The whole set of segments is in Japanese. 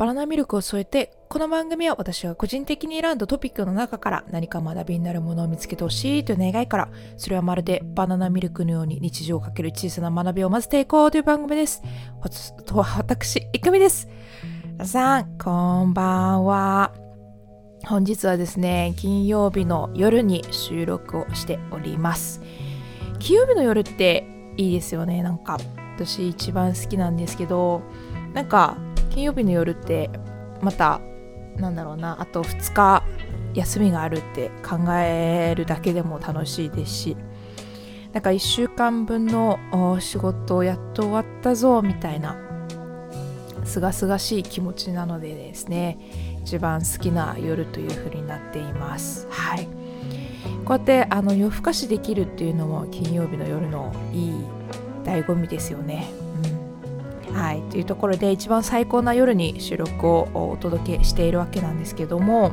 バナナミルクを添えて、この番組は私が個人的に選んだトピックの中から何か学びになるものを見つけてほしいという願いから、それはまるでバナナミルクのように日常をかける小さな学びを混ぜていこうという番組です。私、いくみです。皆さん、こんばんは。本日はですね、金曜日の夜に収録をしております。金曜日の夜っていいですよね、なんか。私一番好きなんですけど、なんか金曜日の夜ってまたなんだろうなあと2日休みがあるって考えるだけでも楽しいですしなんか1週間分の仕事をやっと終わったぞみたいなすがすがしい気持ちなのでですね一番好きな夜という風になっています。はい。こうやってあの夜更かしできるっていうのも金曜日の夜のいい醍醐味ですよね。はい、というところで一番最高な夜に収録をお届けしているわけなんですけども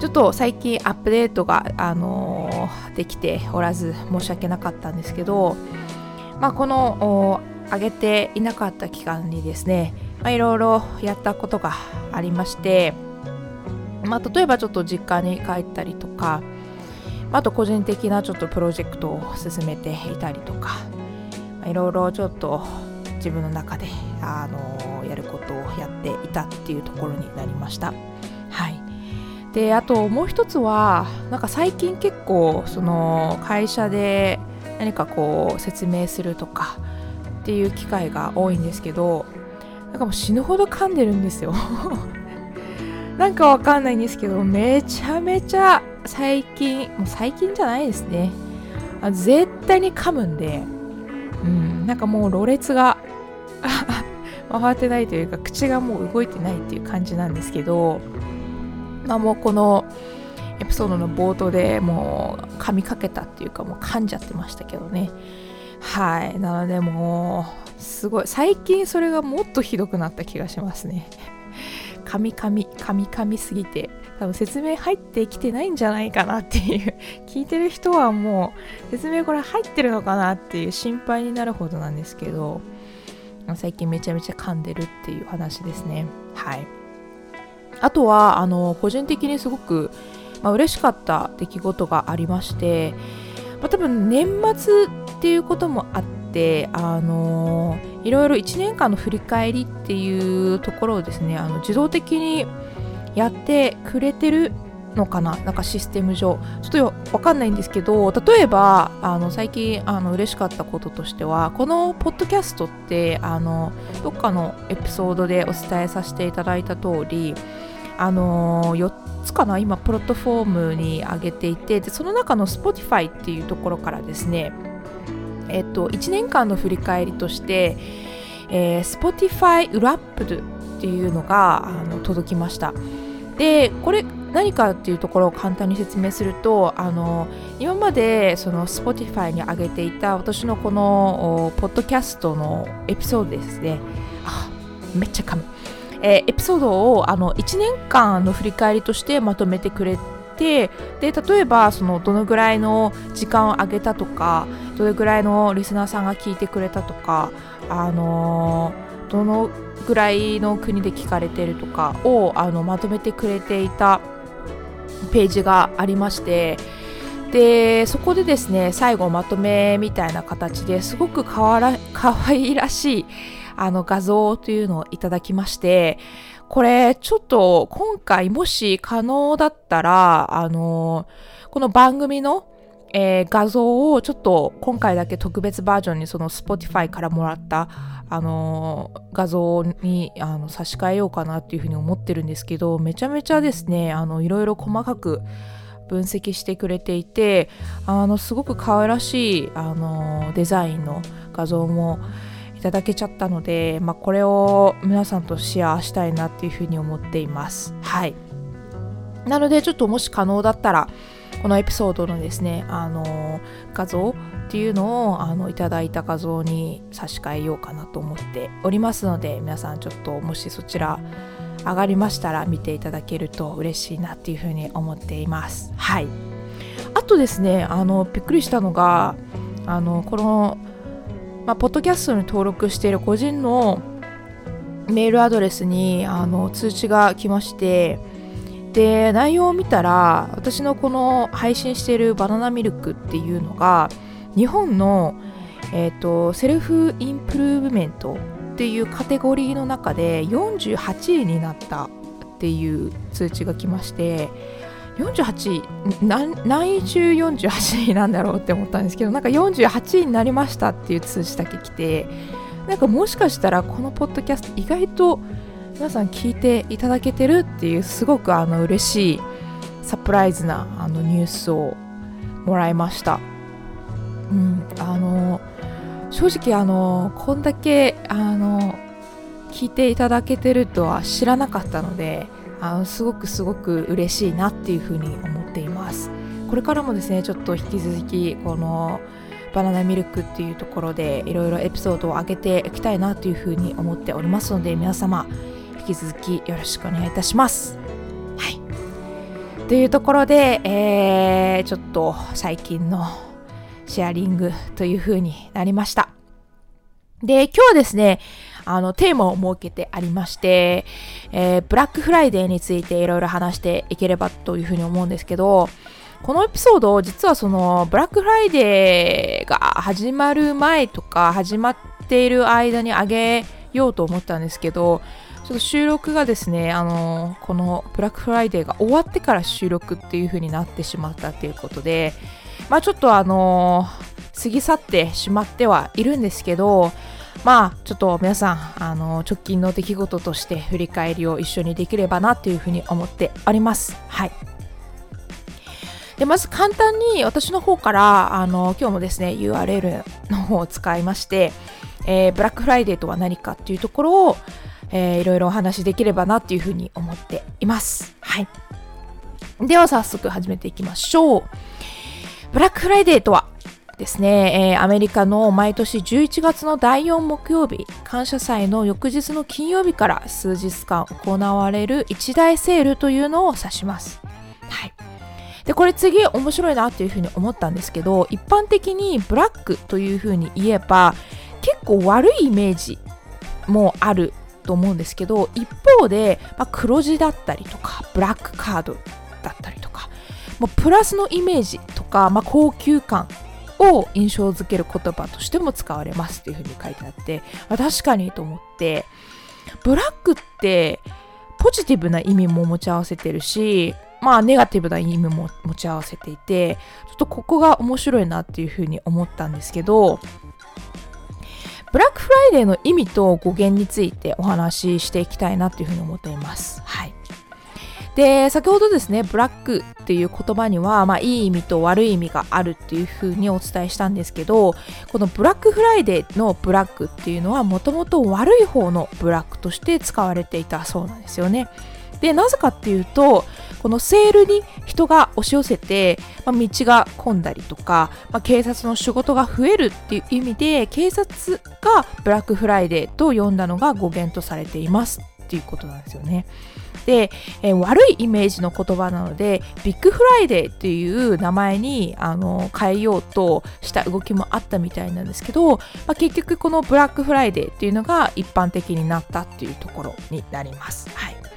ちょっと最近アップデートが、あのー、できておらず申し訳なかったんですけど、まあ、この上げていなかった期間にですね、まあ、いろいろやったことがありまして、まあ、例えばちょっと実家に帰ったりとかあと個人的なちょっとプロジェクトを進めていたりとかいろいろちょっと自分の中であのやることをやっていたっていうところになりました。はい。であともう一つはなんか最近結構その会社で何かこう説明するとかっていう機会が多いんですけどなんかもう死ぬほど噛んでるんですよ。なんかわかんないんですけどめちゃめちゃ最近もう最近じゃないですね。あ絶対に噛むんでうんなんかもうろれつが回ってないというか口がもう動いてないっていう感じなんですけど、まあ、もうこのエピソードの冒頭でもう噛みかけたっていうかもう噛んじゃってましたけどね。はい。なのでもうすごい最近それがもっとひどくなった気がしますね。噛み噛み噛み噛みすぎて多分説明入ってきてないんじゃないかなっていう。聞いてる人はもう説明これ入ってるのかなっていう心配になるほどなんですけど。最近めちゃめちゃ噛んでるっていう話ですね。はい。あとは、あの、個人的にすごく、まあ、嬉しかった出来事がありまして、まあ、多分年末っていうこともあって、あのいろいろ1年間の振り返りっていうところをですね、あの自動的にやってくれてるのかな？なんかシステム上。ちょっとわかんないんですけど例えばあの最近あの嬉しかったこととしてはこのポッドキャストってあのどっかのエピソードでお伝えさせていただいた通りあの4つかな？今プラットフォームに上げていてでその中の Spotify っていうところからですねえっと1年間の振り返りとして、えー、Spotify Wrapped っていうのがあの届きました。でこれ何かっていうところを簡単に説明するとあの今までその Spotify に上げていた私のこのポッドキャストのエピソードですね。あめっちゃ噛む、えー、エピソードをあの1年間の振り返りとしてまとめてくれてで例えばそのどのぐらいの時間を上げたとかどれぐらいのリスナーさんが聞いてくれたとかあのどのぐらいの国で聞かれてるとかをあのまとめてくれていたページがありましてでそこでですね最後まとめみたいな形ですごくかわらかわいらしいあの画像というのをいただきましてこれちょっと今回もし可能だったらあのこの番組のえー、画像をちょっと今回だけ特別バージョンにその Spotify からもらったあのー、画像にあの差し替えようかなっていうふうに思ってるんですけどめちゃめちゃですねあのいろいろ細かく分析してくれていてあのすごく可愛らしいあのデザインの画像もいただけちゃったので、まあ、これを皆さんとシェアしたいなっていうふうに思っています。はい。なのでちょっともし可能だったらこのエピソードのですねあの画像っていうのをあのいただいた画像に差し替えようかなと思っておりますので皆さんちょっともしそちら上がりましたら見ていただけると嬉しいなっていうふうに思っています。はい。あとですねあのびっくりしたのがあのこの、まあ、ポッドキャストに登録している個人のメールアドレスにあの通知が来ましてで内容を見たら私のこの配信しているバナナミルクっていうのが日本の、えーと、セルフインプルーブメントっていうカテゴリーの中で48位になったっていう通知が来まして48位何位中48位なんだろうって思ったんですけどなんか48位になりましたっていう通知だけ来てなんかもしかしたらこのポッドキャスト意外と皆さん聞いていただけてるっていうすごくあの嬉しいサプライズなあのニュースをもらいました。うん、あの正直あのこんだけあの聞いていただけてるとは知らなかったのであのすごくすごく嬉しいなっていうふうに思っていますこれからもですねちょっと引き続きこのバナナミルクっていうところでいろいろエピソードを上げていきたいなというふうに思っておりますので皆様き続きよろしくお願いいたします。はい。というところで、えー、ちょっと最近のシェアリングというふうになりました。で今日はですねあの、テーマを設けてありまして、えー、ブラックフライデーについていろいろ話していければというふうに思うんですけど、このエピソード、実はその、ブラックフライデーが始まる前とか、始まっている間にあげようと思ったんですけど、ちょっと収録がですね、あの、このブラックフライデーが終わってから収録っていう風になってしまったということで、まあちょっとあの、過ぎ去ってしまってはいるんですけど、まあちょっと皆さんあの直近の出来事として振り返りを一緒にできればなというふうに思っております。はい。でまず簡単に私の方からあの今日もですね URL の方を使いまして、えー、ブラックフライデーとは何かっていうところを、えー、いろいろお話できればなっていうふうに思っていますはいでは早速始めていきましょうブラックフライデーとはですね、えー、アメリカの毎年11月の第4木曜日、感謝祭の翌日の金曜日から数日間行われる一大セールというのを指します。はい。で、これ次面白いなっていうふうに思ったんですけど、一般的にブラックというふうに言えば、結構悪いイメージもあると思うんですけど、一方で、まあ、黒字だったりとか、ブラックカードだったりとか、もうプラスのイメージとか、まあ、高級感を印象づける言葉としても使われますっていうふうに書いてあって、あ、確かにと思って、ブラックってポジティブな意味も持ち合わせてるし、まあネガティブな意味も持ち合わせていて、ちょっとここが面白いなっていうふうに思ったんですけど、ブラックフライデーの意味と語源についてお話ししていきたいなっていうふうに思っています。はい。で、先ほどですね、ブラックっていう言葉には、まあ、いい意味と悪い意味があるっていう風にお伝えしたんですけど、このブラックフライデーのブラックっていうのは、もともと悪い方のブラックとして使われていたそうなんですよね。で、なぜかっていうと、このセールに人が押し寄せて、まあ、道が混んだりとか、まあ、警察の仕事が増えるっていう意味で、警察がブラックフライデーと呼んだのが語源とされていますっていうことなんですよね。で、えー、悪いイメージの言葉なのでビッグフライデーっていう名前にあの変えようとした動きもあったみたいなんですけど、まあ、結局このブラックフライデーっていうのが一般的になったっていうところになります。はい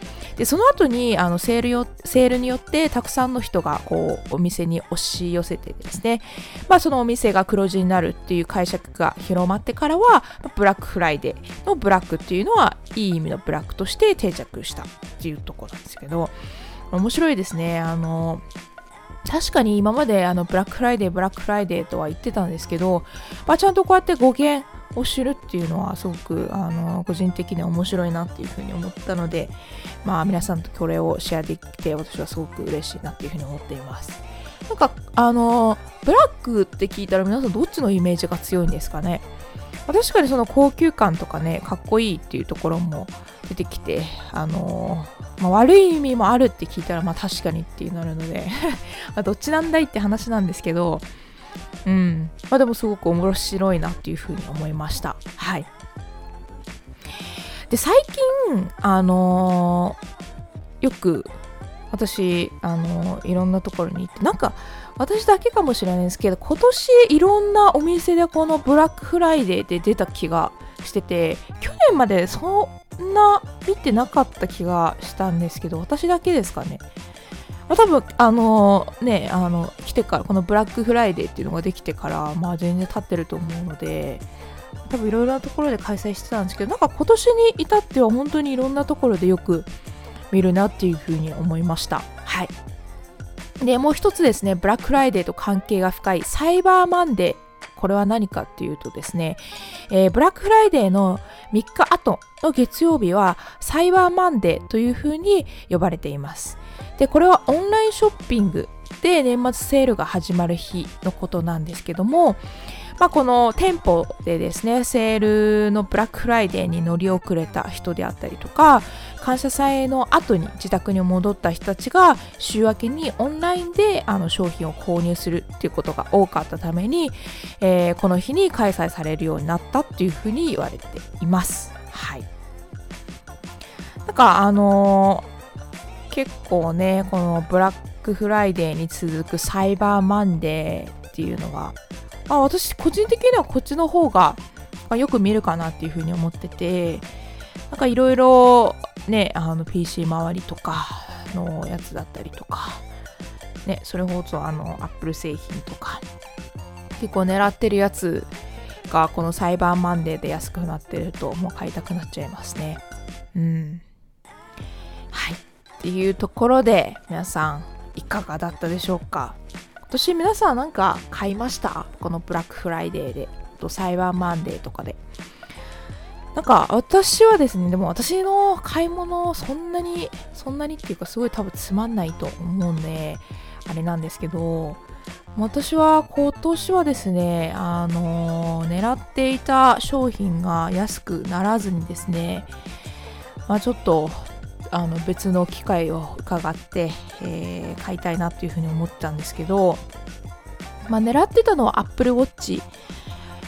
でその後にあのセールよセールによってたくさんの人がこうお店に押し寄せてですね、まあ、そのお店が黒字になるっていう解釈が広まってからはブラックフライデーのブラックっていうのはいい意味のブラックとして定着したっていうところなんですけど面白いですね。あの確かに今まであのブラックフライデーブラックフライデーとは言ってたんですけど、まあ、ちゃんとこうやって語源を知るっていうのはすごくあの個人的に面白いなっていうふうに思ったので、まあ、皆さんとこれをシェアできて私はすごく嬉しいなっていうふうに思っています。なんかあのブラックって聞いたら皆さんどっちのイメージが強いんですかね確かにその高級感とかねかっこいいっていうところも出てきてあのまあ、悪い意味もあるって聞いたらまあ確かにってなるので どっちなんだいって話なんですけどうん。まあでもすごく面白いなっていうふうに思いました。はい。で、最近、あのー、よく私、あのー、いろんなところに行って、なんか私だけかもしれないんですけど、今年いろんなお店でこのブラックフライデーで出た気がしてて去年までそんな見てなかった気がしたんですけど私だけですかねまあ、多分あのねあの来てからこのブラックフライデーっていうのができてからまあ全然経ってると思うので多分いろいろなところで開催してたんですけどなんか今年に至っては本当にいろんなところでよく見るなっていうふうに思いました。はい。でもう一つですねブラックフライデーと関係が深いサイバーマンデーこれは何かっていうとですね、えー、ブラックフライデーの3日後の月曜日はサイバーマンデーというふうに呼ばれています。で、これはオンラインショッピングで年末セールが始まる日のことなんですけども、まあ、この店舗でですね、セールのブラックフライデーに乗り遅れた人であったりとか、感謝祭の後に自宅に戻った人たちが週明けにオンラインであの商品を購入するっていうことが多かったために、えー、この日に開催されるようになったっていうふうに言われています。はい。なんかあのー、結構ね、このブラックフライデーに続くサイバーマンデーっていうのがあ私個人的にはこっちの方がよく見るかなっていうふうに思っててなんかいろいろねあの PC 周りとかのやつだったりとかねそれほどあの Apple 製品とか結構狙ってるやつがこのサイバーマンデーで安くなってるともう買いたくなっちゃいますね。うん。っていうところで皆さんいかがだったでしょうか？私皆さんなんか買いました？このブラックフライデーでとサイバーマンデーとかで。なんか私はですねでも私の買い物そんなにそんなにっていうかすごい多分つまんないと思うんであれなんですけど私は今年はですねあの狙っていた商品が安くならずにですねまあちょっとあの別の機会を伺って、えー、買いたいなっていうふうに思ったんですけど、まあ、狙ってたのは Apple Watch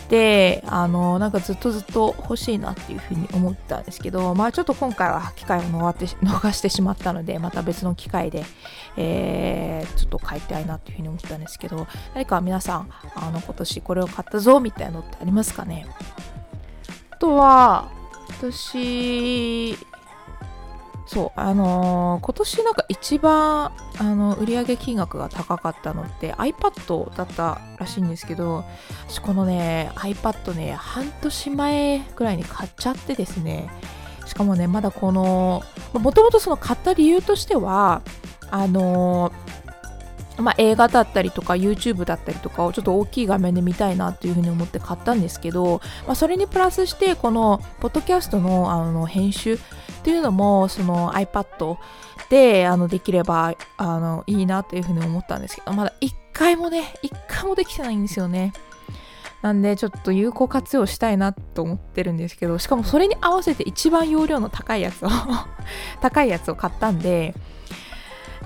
であのなんかずっとずっと欲しいなっていうふうに思ったんですけどまあちょっと今回は機会を逃 してしまったのでまた別の機会で、えー、ちょっと買いたいなっていうふうに思ったんですけど何か皆さんあの今年これを買ったぞみたいなのってありますかね？あとは私そうあのー、今年なんか一番あの売上金額が高かったのって iPad だったらしいんですけど私このね iPad ね半年前くらいに買っちゃってですね。しかもねまだこのもともとその買った理由としてはあのーまあ、映画だったりとか YouTube だったりとかをちょっと大きい画面で見たいなっていうふうに思って買ったんですけど、まあ、それにプラスしてこのポッドキャストのあの編集っていうのもその iPad であのできればあのいいなっていうふうに思ったんですけどまだ1回もね1回もできてないんですよね。なんでちょっと有効活用したいなと思ってるんですけどしかもそれに合わせて一番容量の高いやつを 高いやつを買ったんで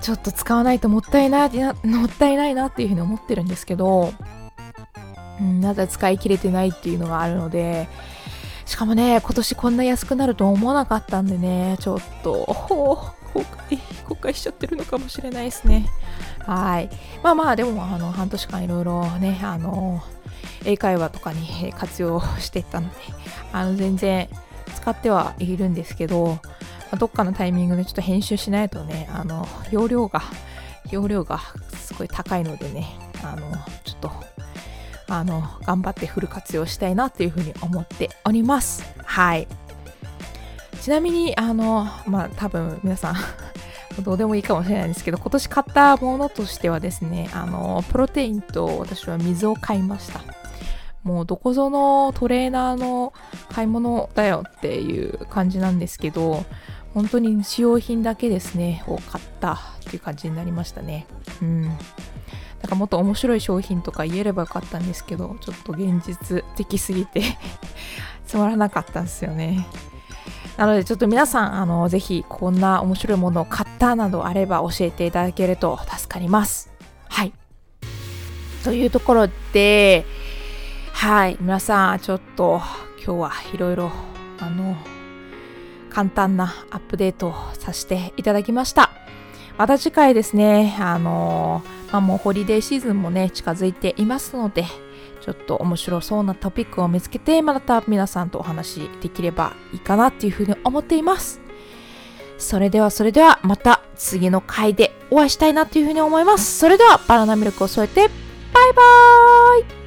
ちょっと使わないともったいないなもったいないなっていうふうに思ってるんですけど、うん、まだ使い切れてないっていうのがあるのでしかもね今年こんな安くなると思わなかったんでねちょっと後悔後悔しちゃってるのかもしれないですね。はい。まあまあでもあの半年間いろいろねあの英会話とかに活用していったのであの全然使ってはいるんですけどまどっかのタイミングでちょっと編集しないとね、あの、容量が、容量がすごい高いのでね、あの、ちょっと、あの、頑張ってフル活用したいなっていうふうに思っております。はい。ちなみに、あの、まあ、多分皆さん どうでもいいかもしれないんですけど、今年買ったものとしてはですね、あの、プロテインと私は水を買いました。もうどこぞのトレーナーの買い物だよっていう感じなんですけど、本当に使用品だけですねを買ったっていう感じになりましたね。うん。なんかもっと面白い商品とか言えればよかったんですけどちょっと現実的すぎて つまらなかったんですよね。なのでちょっと皆さんあのぜひこんな面白いものを買ったなどあれば教えていただけると助かります。はい。というところではい。皆さんちょっと今日はいろいろあの簡単なアップデートをさせていただきました。また次回ですね、あのまあ、もうホリデーシーズンもね近づいていますのでちょっと面白そうなトピックを見つけてまた皆さんとお話できればいいかなっていうふうに思っています。それではそれではまた次の回でお会いしたいなというふうに思います。それではバナナミルクを添えてバイバーイ!